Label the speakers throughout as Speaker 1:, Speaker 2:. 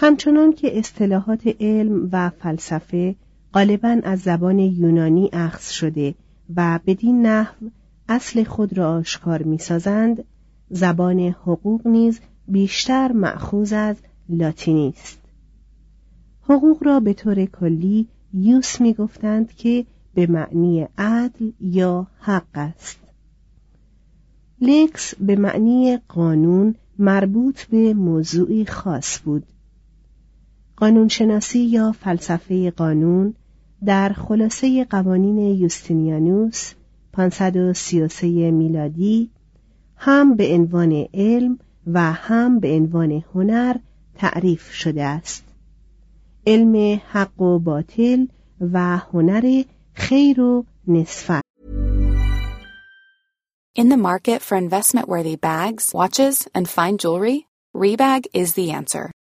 Speaker 1: همچنان که اصطلاحات علم و فلسفه غالبا از زبان یونانی اخذ شده و بدین نحو اصل خود را آشکار می‌سازند زبان حقوق نیز بیشتر مأخوذ از لاتینی است. حقوق را به طور کلی یوس می‌گفتند که به معنی عدل یا حق است. لکس به معنی قانون مربوط به موضوعی خاص بود. قانونشناسی یا فلسفه قانون در خلاصه قوانین یوستینیانوس 533 میلادی هم به عنوان علم و هم به عنوان هنر تعریف شده است علم حق و باطل و هنر خیر و نصفت
Speaker 2: In the market for investment-worthy bags, watches, and fine jewelry, Rebag is the answer.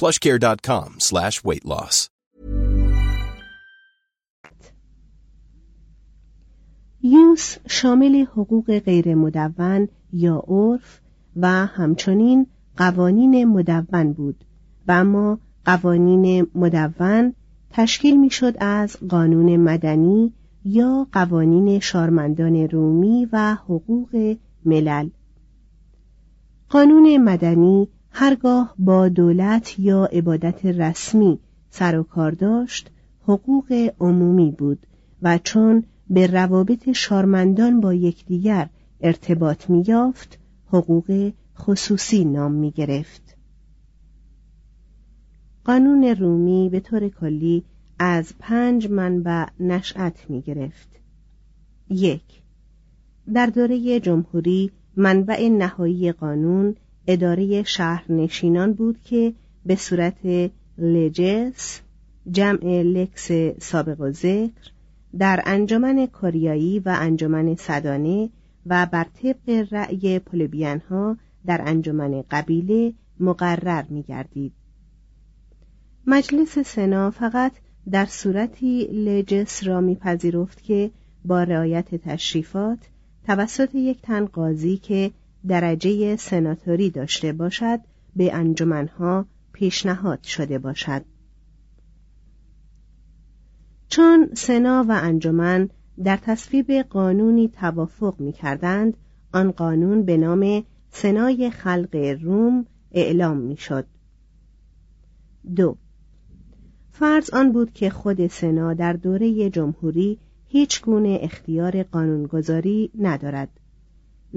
Speaker 3: plushcare.com slash weight loss.
Speaker 1: یوس شامل حقوق غیر مدون یا عرف و همچنین قوانین مدون بود و اما قوانین مدون تشکیل می‌شد از قانون مدنی یا قوانین شارمندان رومی و حقوق ملل قانون مدنی هرگاه با دولت یا عبادت رسمی سر و کار داشت حقوق عمومی بود و چون به روابط شارمندان با یکدیگر ارتباط میافت حقوق خصوصی نام می گرفت. قانون رومی به طور کلی از پنج منبع نشأت می گرفت. یک در دوره جمهوری منبع نهایی قانون اداره شهرنشینان بود که به صورت لجس جمع لکس سابق و ذکر در انجمن کوریایی و انجمن صدانه و بر طبق رأی پلبیان ها در انجمن قبیله مقرر می گردید. مجلس سنا فقط در صورتی لجس را میپذیرفت که با رعایت تشریفات توسط یک تن قاضی که درجه سناتوری داشته باشد به انجمنها پیشنهاد شده باشد چون سنا و انجمن در تصویب قانونی توافق می کردند آن قانون به نام سنای خلق روم اعلام می شد. دو فرض آن بود که خود سنا در دوره جمهوری هیچ گونه اختیار قانونگذاری ندارد.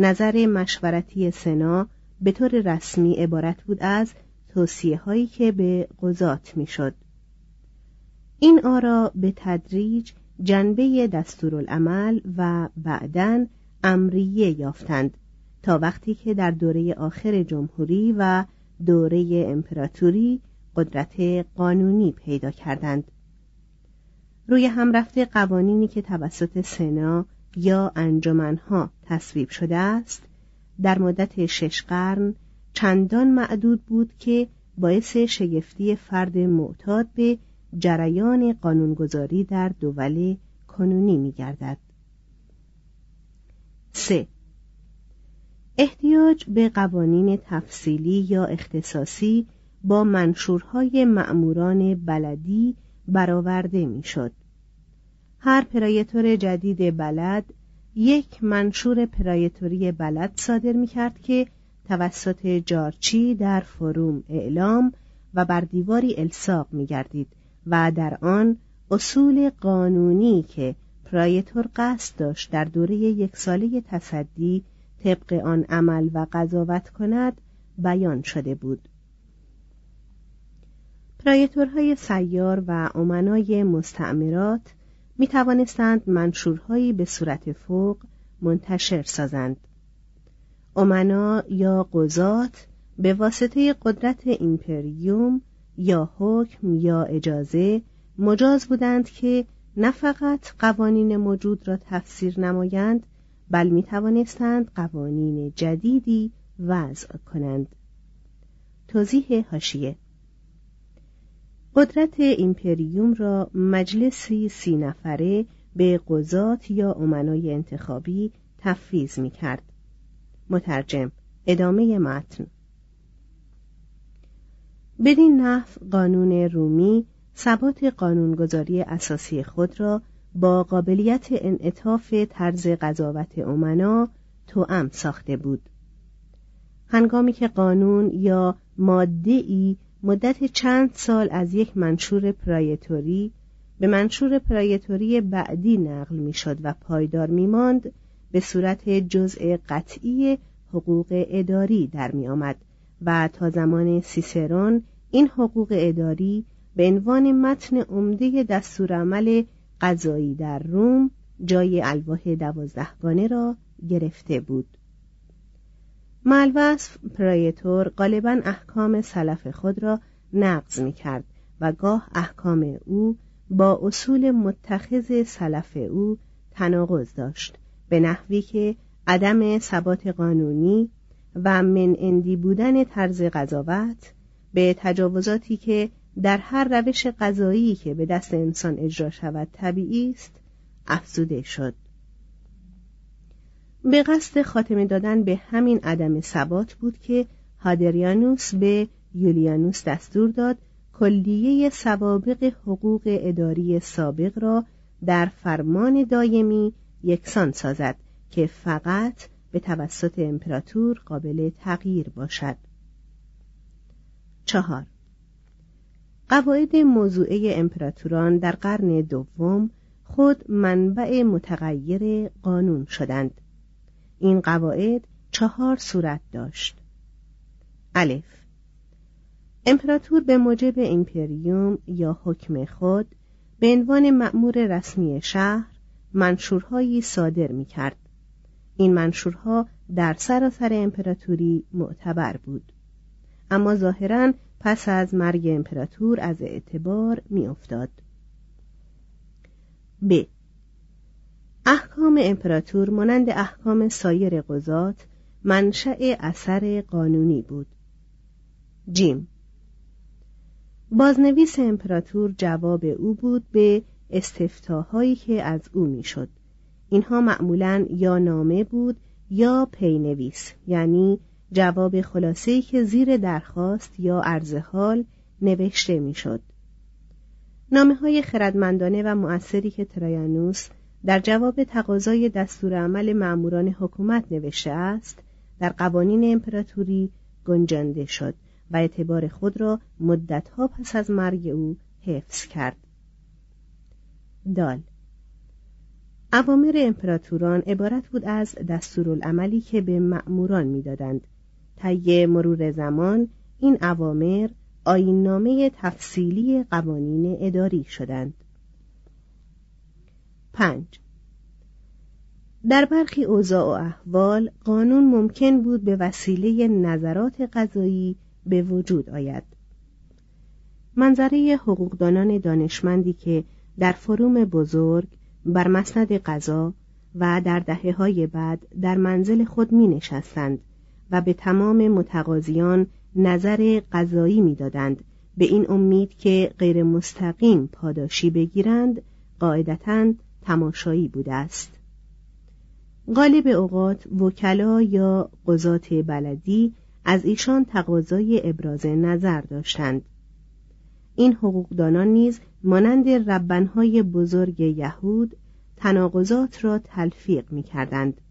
Speaker 1: نظر مشورتی سنا به طور رسمی عبارت بود از توصیه هایی که به قضات می شد. این آرا به تدریج جنبه دستورالعمل و بعدا امریه یافتند تا وقتی که در دوره آخر جمهوری و دوره امپراتوری قدرت قانونی پیدا کردند روی هم رفته قوانینی که توسط سنا یا انجمنها تصویب شده است در مدت شش قرن چندان معدود بود که باعث شگفتی فرد معتاد به جریان قانونگذاری در دول کنونی می گردد. 3. احتیاج به قوانین تفصیلی یا اختصاصی با منشورهای مأموران بلدی برآورده می‌شد. هر پرایتور جدید بلد یک منشور پرایتوری بلد صادر می کرد که توسط جارچی در فروم اعلام و بر دیواری الساق می گردید و در آن اصول قانونی که پرایتور قصد داشت در دوره یک ساله تصدی طبق آن عمل و قضاوت کند بیان شده بود. پرایتورهای سیار و امنای مستعمرات می توانستند منشورهایی به صورت فوق منتشر سازند. امنا یا قضات به واسطه قدرت ایمپریوم یا حکم یا اجازه مجاز بودند که نه فقط قوانین موجود را تفسیر نمایند بل می توانستند قوانین جدیدی وضع کنند. توضیح حاشیه قدرت ایمپریوم را مجلسی سی نفره به قضات یا امنای انتخابی تفویض می کرد. مترجم ادامه متن بدین نحو قانون رومی ثبات قانونگذاری اساسی خود را با قابلیت انعطاف طرز قضاوت امنا توأم ساخته بود هنگامی که قانون یا ماده ای مدت چند سال از یک منشور پرایتوری به منشور پرایتوری بعدی نقل می‌شد و پایدار میماند به صورت جزء قطعی حقوق اداری در می آمد و تا زمان سیسرون این حقوق اداری به عنوان متن عمده دستورالعمل قضایی در روم جای الواح دوازدهگانه را گرفته بود. مع‌الوصف پرایتور غالبا احکام سلف خود را نقض می کرد و گاه احکام او با اصول متخذ سلف او تناقض داشت به نحوی که عدم ثبات قانونی و من اندی بودن طرز قضاوت به تجاوزاتی که در هر روش قضایی که به دست انسان اجرا شود طبیعی است افزوده شد. به قصد خاتمه دادن به همین عدم ثبات بود که هادریانوس به یولیانوس دستور داد کلیه سوابق حقوق اداری سابق را در فرمان دایمی یکسان سازد که فقط به توسط امپراتور قابل تغییر باشد. چهار. قواعد موضوعه امپراتوران در قرن دوم خود منبع متغیر قانون شدند. این قواعد چهار صورت داشت الف امپراتور به موجب ایمپریوم یا حکم خود به عنوان مأمور رسمی شهر منشورهایی صادر می کرد. این منشورها در سراسر امپراتوری معتبر بود اما ظاهرا پس از مرگ امپراتور از اعتبار میافتاد. ب احکام امپراتور مانند احکام سایر قضات منشأ اثر قانونی بود. جیم. بازنویس امپراتور جواب او بود به استفتاهایی که از او می‌شد. اینها معمولا یا نامه بود یا پینویس یعنی جواب خلاصه‌ای که زیر درخواست یا عرض حال نوشته می‌شد. نامه های خردمندانه و مؤثری که ترایانوس در جواب تقاضای دستور عمل مأموران حکومت نوشته است در قوانین امپراتوری گنجانده شد و اعتبار خود را مدتها پس از مرگ او حفظ کرد. دال اوامر امپراتوران عبارت بود از دستورالعملی که به مأموران می‌دادند. طی مرور زمان این اوامر آیننامه تفصیلی قوانین اداری شدند. پنج. در برخی اوضاع و احوال قانون ممکن بود به وسیله نظرات قضایی به وجود آید. منظره حقوقدانان دانشمندی که در فروم بزرگ بر مسند قضا و در دهه های بعد در منزل خود می نشستند و به تمام متقاضیان نظر قضایی می‌دادند به این امید که غیر مستقیم پاداشی بگیرند قاعدتا تماشایی بوده است غالب اوقات وکلا یا قضات بلدی از ایشان تقاضای ابراز نظر داشتند این حقوقدانان نیز مانند ربنهای بزرگ یهود تناقضات را تلفیق می کردند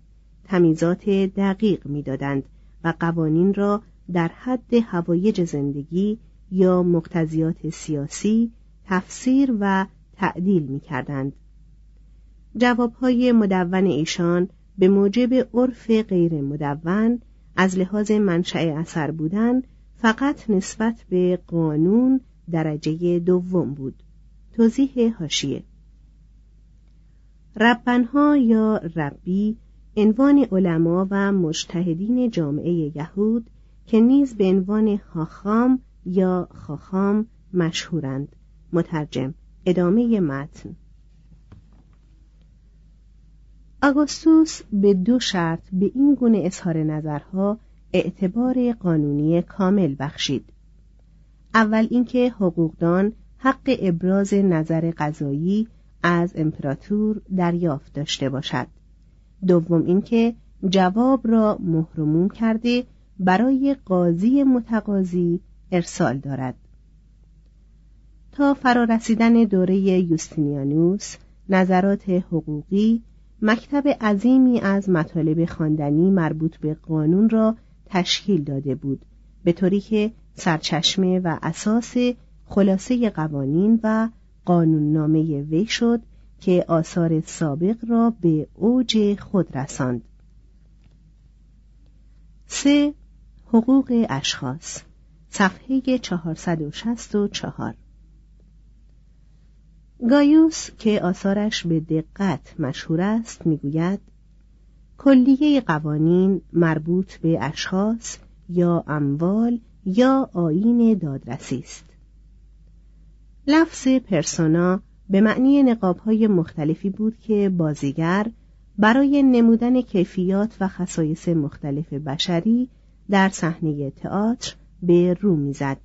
Speaker 1: تمیزات دقیق می دادند و قوانین را در حد هوایج زندگی یا مقتضیات سیاسی تفسیر و تعدیل می کردند. جوابهای مدون ایشان به موجب عرف غیر مدون از لحاظ منشأ اثر بودن فقط نسبت به قانون درجه دوم بود. توضیح هاشیه ربنها یا ربی عنوان علما و مجتهدین جامعه یهود که نیز به عنوان هاخام یا خاخام مشهورند. مترجم ادامه متن. آگوستوس به دو شرط به این گونه اظهار نظرها اعتبار قانونی کامل بخشید. اول اینکه حقوقدان حق ابراز نظر قضایی از امپراتور دریافت داشته باشد. دوم اینکه جواب را محرمون کرده برای قاضی متقاضی ارسال دارد. تا فرارسیدن دوره یوستینیانوس نظرات حقوقی مکتب عظیمی از مطالب خواندنی مربوط به قانون را تشکیل داده بود به طوری که سرچشمه و اساس خلاصه قوانین و قانوننامه وی شد که آثار سابق را به اوج خود رساند. سه حقوق اشخاص صفحه 464 گایوس که آثارش به دقت مشهور است می‌گوید کلیه قوانین مربوط به اشخاص یا اموال یا آین دادرسی است. لفظ پرسونا به معنی نقابهای مختلفی بود که بازیگر برای نمودن کیفیات و خصایص مختلف بشری در صحنه تئاتر به رو می‌زد.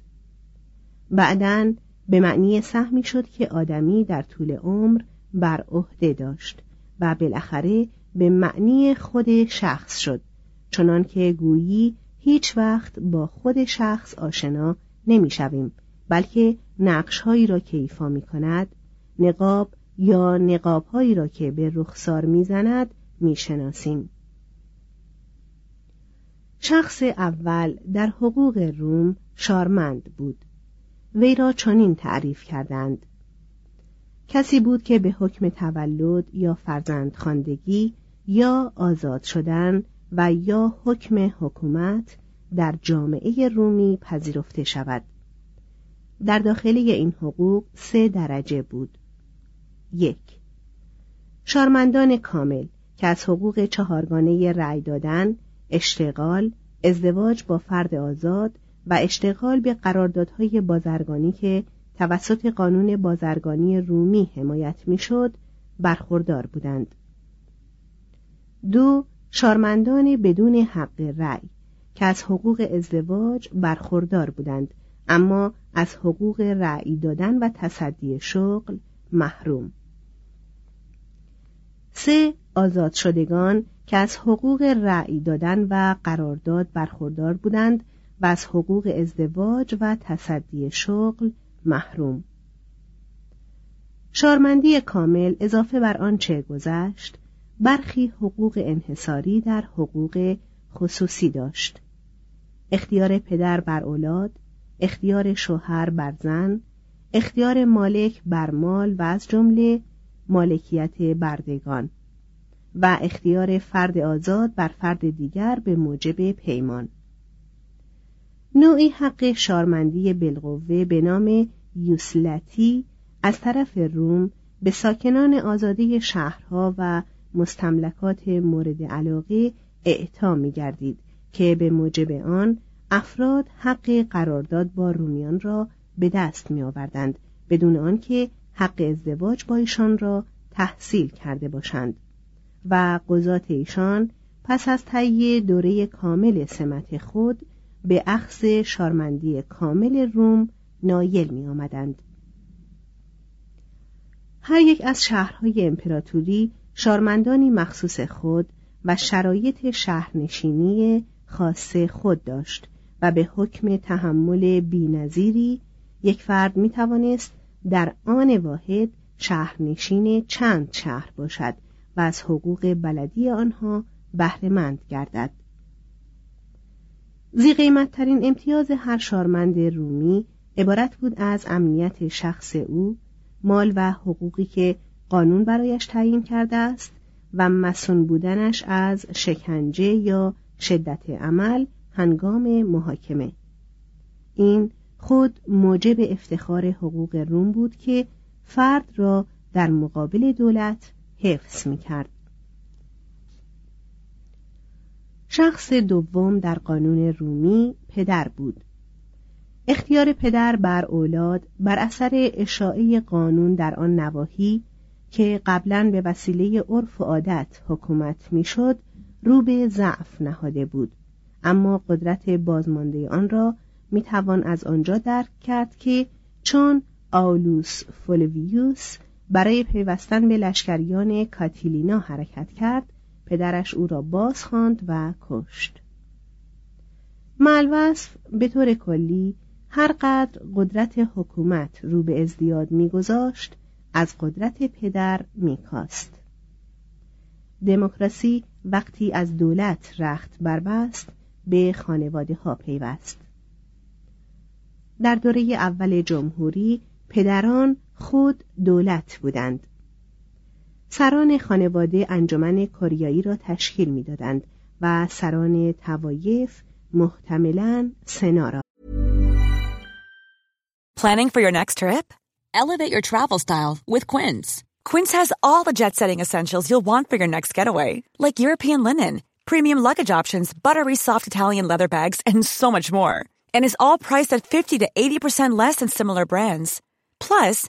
Speaker 1: بعدا به معنی سهمی شد که آدمی در طول عمر بر عهده داشت و بالاخره به معنی خود شخص شد چنان که گویی هیچ وقت با خود شخص آشنا نمی‌شویم بلکه نقشهایی را که ایفا می کند نقاب یا نقابهایی را که به رخسار می‌زند می‌شناسیم. شخص اول در حقوق روم شارمند بود. وی را چنین تعریف کردند. کسی بود که به حکم تولد یا فرزند خاندگی یا آزاد شدن و یا حکم حکومت در جامعه رومی پذیرفته شود. در داخلی این حقوق سه درجه بود. یک. شارمندان کامل که از حقوق چهارگانه رأی دادن اشتغال ازدواج با فرد آزاد و اشتغال به قراردادهای بازرگانی که توسط قانون بازرگانی رومی حمایت می‌شد برخوردار بودند. دو شارمندان بدون حق رأی که از حقوق ازدواج برخوردار بودند اما از حقوق رأی دادن و تصدی شغل محروم. سه آزاد شدگان که از حقوق رأی دادن و قرارداد برخوردار بودند و از حقوق ازدواج و تصدی شغل محروم. شارمندی کامل اضافه بر آنچه گذشت؟ برخی حقوق انحصاری در حقوق خصوصی داشت. اختیار پدر بر اولاد اختیار شوهر بر زن اختیار مالک بر مال و از جمله مالکیت بردگان و اختیار فرد آزاد بر فرد دیگر به موجب پیمان. نوعی حق شارمندی بالقوه به نام یوسلتی از طرف روم به ساکنان آزاده شهرها و مستملکات مورد علاقه اعطا می گردید که به موجب آن افراد حق قرارداد با رومیان را به دست می آوردند بدون آنکه حق ازدواج با ایشان را تحصیل کرده باشند و قضات ایشان پس از طی دوره کامل سمت خود به اخذ شارمندی کامل روم نایل می آمدند. هر یک از شهرهای امپراتوری شارمندانی مخصوص خود و شرایط شهرنشینی خاص خود داشت و به حکم تحمل بینظیری یک فرد می توانست در آن واحد شهرنشین چند شهر باشد و از حقوق بلدی آنها بهرهمند گردد زی ترین امتیاز هر شارمند رومی عبارت بود از امنیت شخص او مال و حقوقی که قانون برایش تعیین کرده است و مسون بودنش از شکنجه یا شدت عمل هنگام محاکمه این خود موجب افتخار حقوق روم بود که فرد را در مقابل دولت حفظ می کرد. شخص دوم در قانون رومی پدر بود. اختیار پدر بر اولاد بر اثر اشاعه قانون در آن نواحی که قبلا به وسیله عرف و عادت حکومت می‌شد رو به ضعف نهاده بود. اما قدرت بازمانده آن را می‌توان از آنجا درک کرد که چون آولوس فولویوس برای پیوستن به لشکریان کاتیلینا حرکت کرد پدرش او را باز خواند و کشت. ملوصف به طور کلی هر قدر قدرت حکومت رو به ازدیاد میگذاشت از قدرت پدر میکاست. دموکراسی وقتی از دولت رخت بربست به خانواده ها پیوست. در دوره اول جمهوری پدران خود دولت بودند. سران خانواده انجمن کوریایی را تشکیل میدادند و سران توایف محتملا سنا را
Speaker 4: Planning for your next trip? Elevate your travel style with Quince. Quince has all the jet-setting essentials you'll want for your next getaway, like European linen, premium luggage options, buttery soft Italian leather bags, and so much more. And is all priced at 50 to 80% less than similar brands. Plus,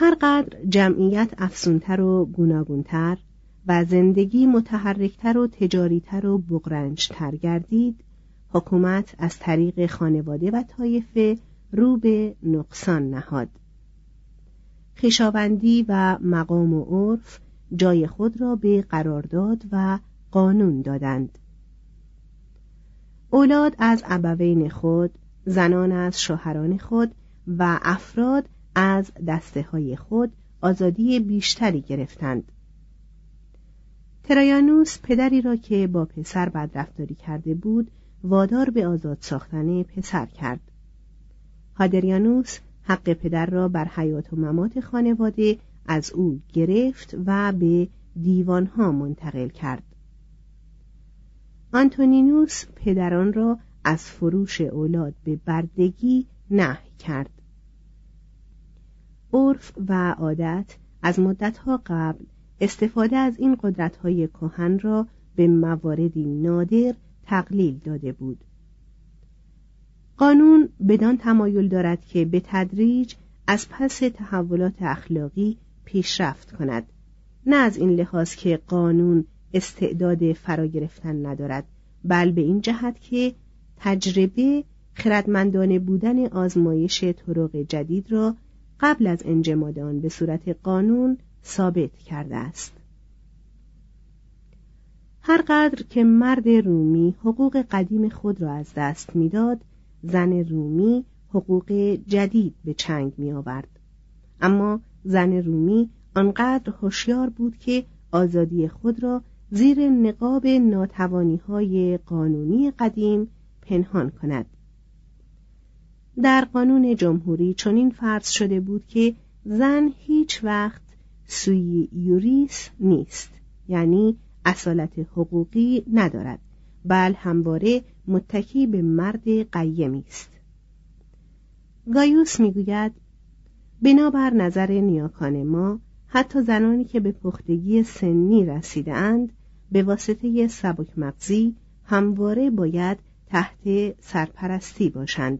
Speaker 1: هر قدر جمعیت افسونتر و گوناگونتر و زندگی متحرکتر و تجاریتر و بغرنجتر گردید حکومت از طریق خانواده و طایفه رو به نقصان نهاد. خیشاوندی و مقام و عرف جای خود را به قرارداد و قانون دادند. اولاد از ابوین خود زنان از شوهران خود و افراد از دسته های خود آزادی بیشتری گرفتند. ترایانوس پدری را که با پسر بدرفتاری کرده بود وادار به آزاد ساختن پسر کرد. هادریانوس حق پدر را بر حیات و ممات خانواده از او گرفت و به دیوانها منتقل کرد. آنتونینوس پدران را از فروش اولاد به بردگی نهی کرد. عرف و عادت از مدتها قبل استفاده از این قدرت‌های کهن را به مواردی نادر تقلیل داده بود. قانون بدان تمایل دارد که به تدریج از پس تحولات اخلاقی پیشرفت کند. نه از این لحاظ که قانون استعداد فرا گرفتن ندارد بل به این جهت که تجربه خردمندانه بودن آزمایش طرق جدید را قبل از انجماد آن به صورت قانون ثابت کرده است هر قدر که مرد رومی حقوق قدیم خود را از دست می‌داد زن رومی حقوق جدید به چنگ می آورد. اما زن رومی آنقدر هوشیار بود که آزادی خود را زیر نقاب ناتوانی های قانونی قدیم پنهان کند در قانون جمهوری چنین فرض شده بود که زن هیچ وقت سوی یوریس نیست یعنی اصالت حقوقی ندارد بل همواره متکی به مرد قیمی است. گایوس می‌گوید بنابر نظر نیاکان ما حتی زنانی که به پختگی سنی رسیدهاند به واسطه سبک مغزی همواره باید تحت سرپرستی باشند.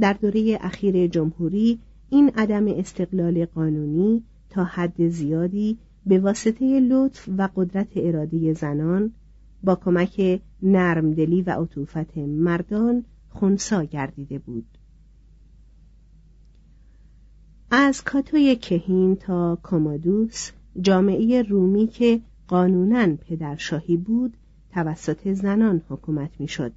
Speaker 1: در دوره اخیر جمهوری این عدم استقلال قانونی تا حد زیادی به واسطه لطف و قدرت اراده زنان با کمک نرمدلی و عطوفت مردان خونسا گردیده بود. از کاتوی کهین تا کامادوس جامعه رومی که قانونا پدرشاهی بود توسط زنان حکومت می‌شد.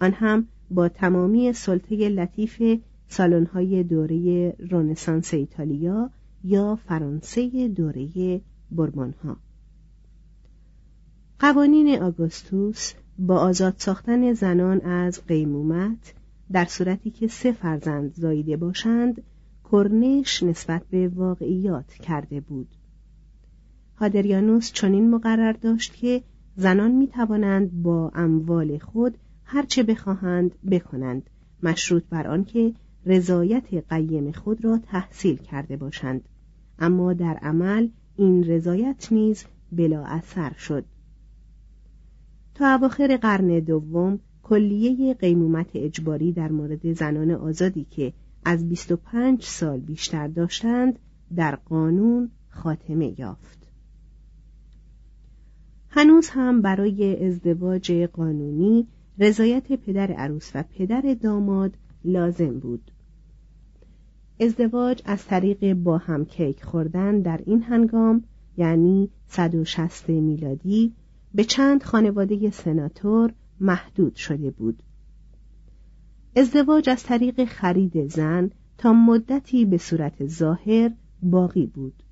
Speaker 1: آن هم با تمامی سلطه لطیف سالن‌های دوره رنسانس ایتالیا یا فرانسه دوره بربانها. قوانین آگوستوس با آزاد ساختن زنان از قیمومت در صورتی که سه فرزند زاییده باشند کرنش نسبت به واقعیات کرده بود. هادریانوس چنین مقرر داشت که زنان می توانند با اموال خود هرچه بخواهند بکنند مشروط بر آنکه رضایت قیم خود را تحصیل کرده باشند. اما در عمل این رضایت نیز بلا اثر شد. تا اواخر قرن دوم کلیه قیمومت اجباری در مورد زنان آزادی که از 25 سال بیشتر داشتند در قانون خاتمه یافت. هنوز هم برای ازدواج قانونی رضایت پدر عروس و پدر داماد لازم بود. ازدواج از طریق با هم کیک خوردن در این هنگام یعنی 160 میلادی به چند خانواده سناتور محدود شده بود. ازدواج از طریق خرید زن تا مدتی به صورت ظاهر باقی بود.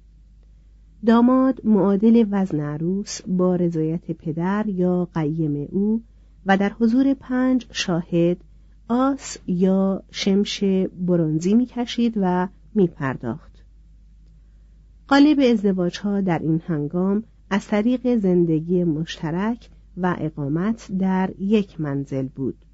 Speaker 1: داماد معادل وزن عروس با رضایت پدر یا قیم او و در حضور پنج شاهد آس یا شمش برونزی می‌کشید و میپرداخت. قالب ازدواج ها در این هنگام از طریق زندگی مشترک و اقامت در یک منزل بود.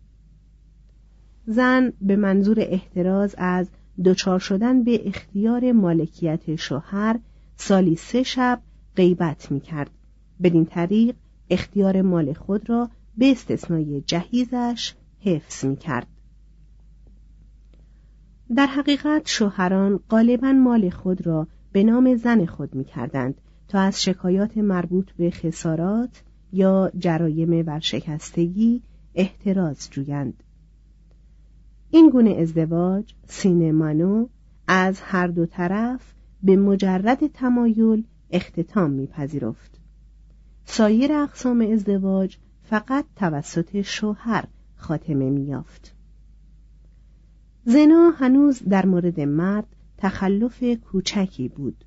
Speaker 1: زن به منظور احتراز از دچار شدن به اختیار مالکیت شوهر سالی سه شب غیبت می کرد بدین طریق اختیار مال خود را به استثنای جهیزش حفظ می کرد. در حقیقت شوهران غالبا مال خود را به نام زن خود می کردند تا از شکایات مربوط به خسارات یا جرایم ورشکستگی احتراز جویند این گونه ازدواج سینمانو از هر دو طرف به مجرد تمایل اختتام میپذیرفت سایر اقسام ازدواج فقط توسط شوهر خاتمه میافت زنا هنوز در مورد مرد تخلف کوچکی بود.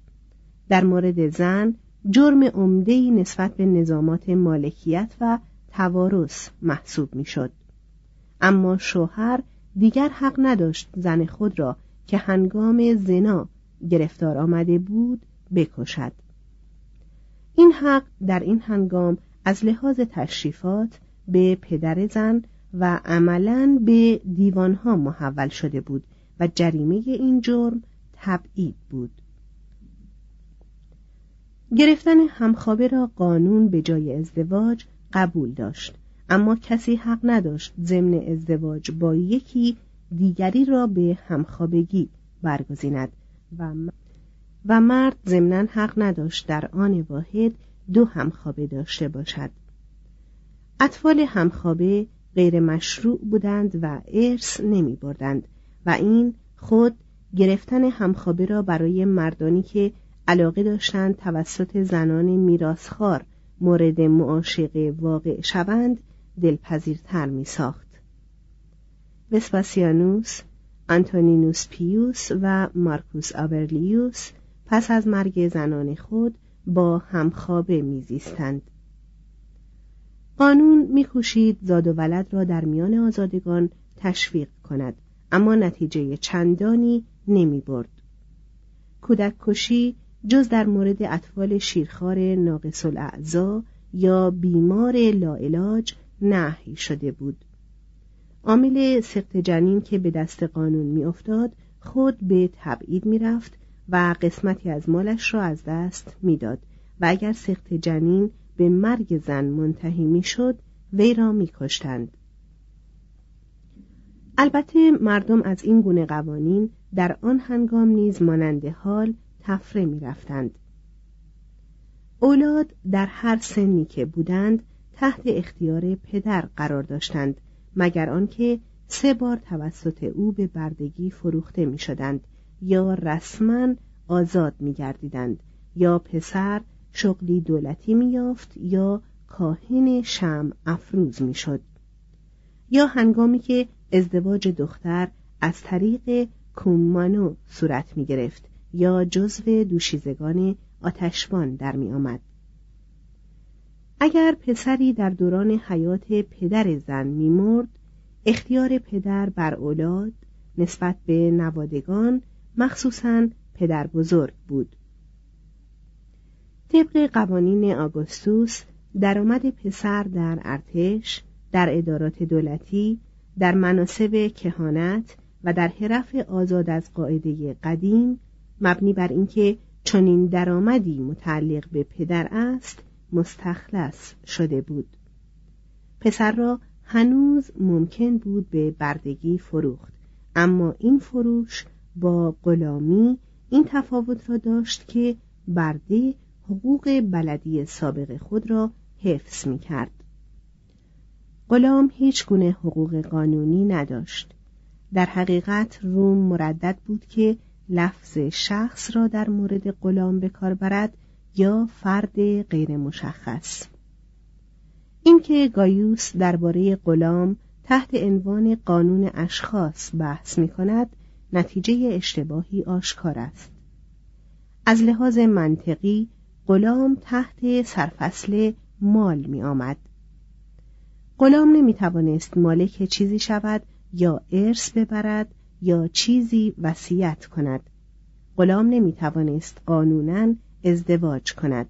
Speaker 1: در مورد زن جرم عمده‌ای نسبت به نظامات مالکیت و توارث محسوب می‌شد. اما شوهر دیگر حق نداشت زن خود را که هنگام زنا گرفتار آمده بود بکشد. این حق در این هنگام از لحاظ تشریفات به پدر زن و عملا به دیوانها محول شده بود و جریمه این جرم تبعید بود. گرفتن همخوابه را قانون به جای ازدواج قبول داشت اما کسی حق نداشت ضمن ازدواج با یکی دیگری را به همخوابگی برگزیند و و مرد ضمنا حق نداشت در آن واحد دو همخوابه داشته باشد اطفال همخوابه غیر مشروع بودند و ارث نمی بردند و این خود گرفتن همخوابه را برای مردانی که علاقه داشتند توسط زنان میراسخوار مورد معاشقه واقع شوند دلپذیرتر می ساخت. وسپاسیانوس، آنتونینوس پیوس و مارکوس آبرلیوس پس از مرگ زنان خود با همخوابه میزیستند. قانون میکوشید زاد و ولد را در میان آزادگان تشویق کند اما نتیجه چندانی نمی برد. کودک کشی جز در مورد اطفال شیرخوار ناقص الاعضا یا بیمار لاعلاج نهی شده بود عامل سخت جنین که به دست قانون میافتاد خود به تبعید می‌رفت و قسمتی از مالش را از دست می‌داد. و اگر سخت جنین به مرگ زن منتهی می‌شد وی را میکشتند. البته مردم از این گونه قوانین در آن هنگام نیز مانند حال تفره می‌رفتند. اولاد در هر سنی که بودند تحت اختیار پدر قرار داشتند مگر آنکه سه بار توسط او به بردگی فروخته می شدند یا رسما آزاد می گردیدند یا پسر شغلی دولتی می یافت یا کاهن شم افروز می شد یا هنگامی که ازدواج دختر از طریق کومانو صورت می گرفت یا جزو دوشیزگان آتشبان در می آمد. اگر پسری در دوران حیات پدر زن میمرد اختیار پدر بر اولاد نسبت به نوادگان مخصوصا پدر بزرگ بود. طبق قوانین آگوستوس درآمد پسر در ارتش در ادارات دولتی در مناسب کهانت و در حرف آزاد از قاعده قدیم مبنی بر اینکه چنین درآمدی متعلق به پدر است مستخلص شده بود. پسر را هنوز ممکن بود به بردگی فروخت اما این فروش با غلامی این تفاوت را داشت که برده حقوق بلدی سابق خود را حفظ می کرد. غلام هیچ گونه حقوق قانونی نداشت. در حقیقت روم مردد بود که لفظ شخص را در مورد غلام به کار برد یا فرد غیر مشخص اینکه گایوس درباره غلام تحت عنوان قانون اشخاص بحث می کند نتیجه اشتباهی آشکار است. از لحاظ منطقی غلام تحت سرفصل مال می آمد غلام نمی توانست مالک چیزی شود یا ارث ببرد یا چیزی وصیت کند. غلام نمی توانست قانونا ازدواج کند.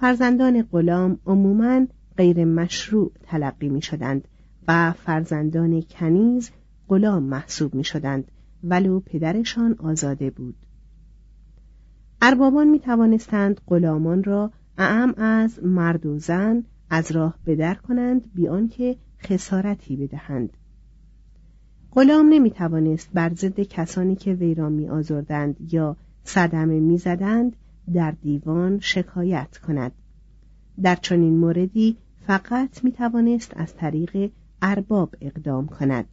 Speaker 1: فرزندان غلام عموما غیر مشروع تلقی می شدند و فرزندان کنیز غلام محسوب می شدند ولو پدرشان آزاده بود. اربابان می توانستند غلامان را اعم از مرد و زن از راه بدر کنند بیان که خسارتی بدهند. غلام نمی توانست بر ضد کسانی که وی را می آزردند یا صدمه می زدند در دیوان شکایت کند. در چنین موردی فقط می توانست از طریق ارباب اقدام کند.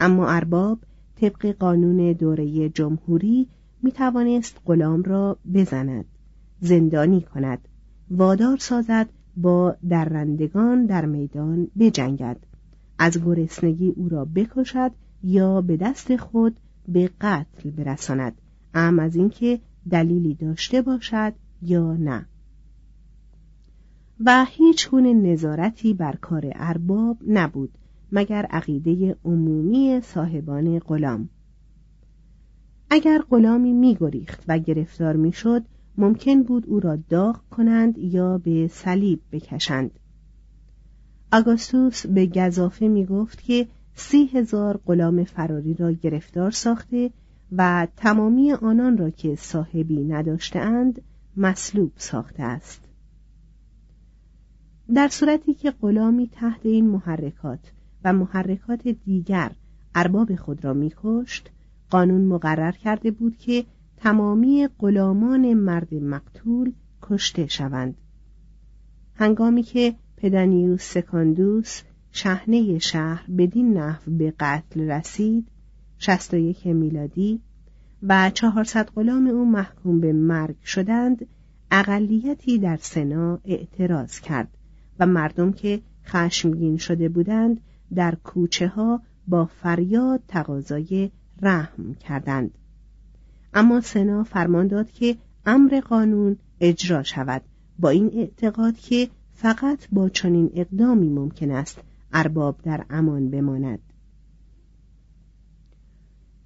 Speaker 1: اما ارباب طبق قانون دوره جمهوری می توانست غلام را بزند زندانی کند وادار سازد با درندگان در میدان بجنگد. از گرسنگی او را بکشد یا به دست خود به قتل برساند. ام از اینکه دلیلی داشته باشد یا نه. و هیچ گونه نظارتی بر کار ارباب نبود. مگر عقیده عمومی صاحبان غلام. اگر غلامی میگریخت و گرفتار می‌شد ممکن بود او را داغ کنند یا به صلیب بکشند. آگوستوس به گذافه می گفت که سی هزار غلام فراری را گرفتار ساخته و تمامی آنان را که صاحبی نداشتهاند مصلوب ساخته است. در صورتی که غلامی تحت این محرکات و محرکات دیگر ارباب خود را میکشت قانون مقرر کرده بود که تمامی غلامان مرد مقتول کشته شوند. هنگامی که پدانیوس سکاندوس شهنه شهر بدین نحو به قتل رسید 61 میلادی و 400 غلام او محکوم به مرگ شدند اقلیتی در سنا اعتراض کرد و مردم که خشمگین شده بودند در کوچه ها با فریاد تقاضای رحم کردند. اما سنا فرمان داد که امر قانون اجرا شود با این اعتقاد که فقط با چنین اقدامی ممکن است ارباب در امان بماند.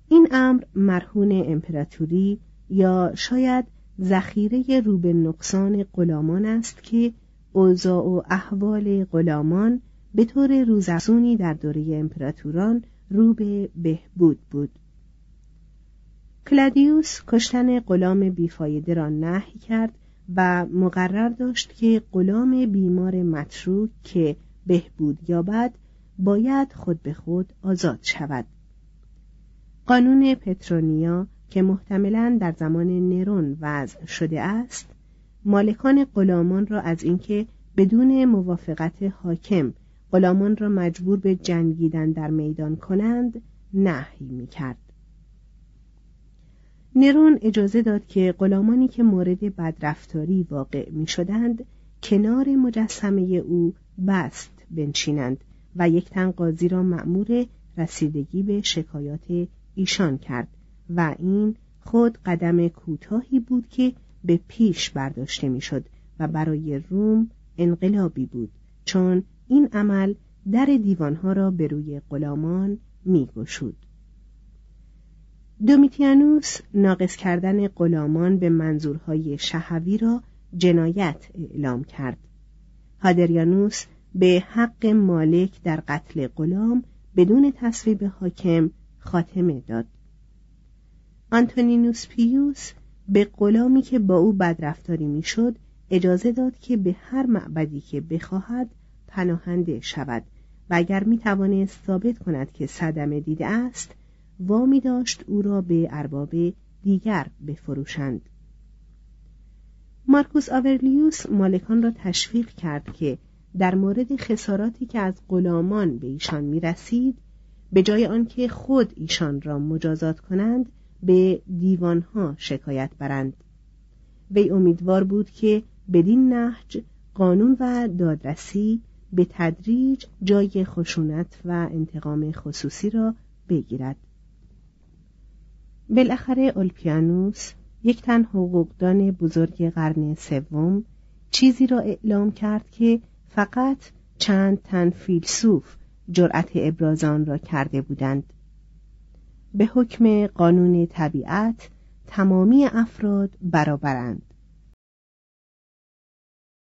Speaker 1: این امر مرهون امپراتوری یا شاید ذخیره رو به نقصان غلامان است که اوضاع و احوال غلامان به طور روزافزونی در دوره امپراتوران رو به بهبود بود. کلادیوس کشتن غلام بیفایده را نهی کرد و مقرر داشت که غلام بیمار متروک که بهبود یابد باید خود به خود آزاد شود. قانون پترونیا که محتملا در زمان نرون وضع شده است مالکان غلامان را از اینکه بدون موافقت حاکم غلامان را مجبور به جنگیدن در میدان کنند نهی می‌کرد. نرون اجازه داد که غلامانی که مورد بدرفتاری واقع می شدند کنار مجسمه او بست بنشینند و یک تن قاضی را مأمور رسیدگی به شکایات ایشان کرد و این خود قدم کوتاهی بود که به پیش برداشته می‌شد و برای روم انقلابی بود چون این عمل در دیوانها را به روی غلامان میگشود. دومیتیانوس ناقص کردن غلامان به منظورهای شهوی را جنایت اعلام کرد. هادریانوس به حق مالک در قتل غلام بدون تصویب حاکم خاتمه داد. آنتونینوس پیوس به غلامی که با او بدرفتاری می‌شد اجازه داد که به هر معبدی که بخواهد پناهنده شود و اگر می توانست ثابت کند که صدمه دیده است وامی داشت او را به ارباب دیگر بفروشند. مارکوس آورلیوس مالکان را تشویق کرد که در مورد خساراتی که از غلامان به ایشان می رسید به جای آنکه خود ایشان را مجازات کنند به دیوانها شکایت برند. وی امیدوار بود که بدین نهج قانون و دادرسی به تدریج جای خشونت و انتقام خصوصی را بگیرد. بالاخره اولپیانوس یک تن حقوقدان بزرگ قرن سوم چیزی را اعلام کرد که فقط چند تن فیلسوف جرأت ابراز آن را کرده بودند. به حکم قانون طبیعت تمامی افراد برابرند.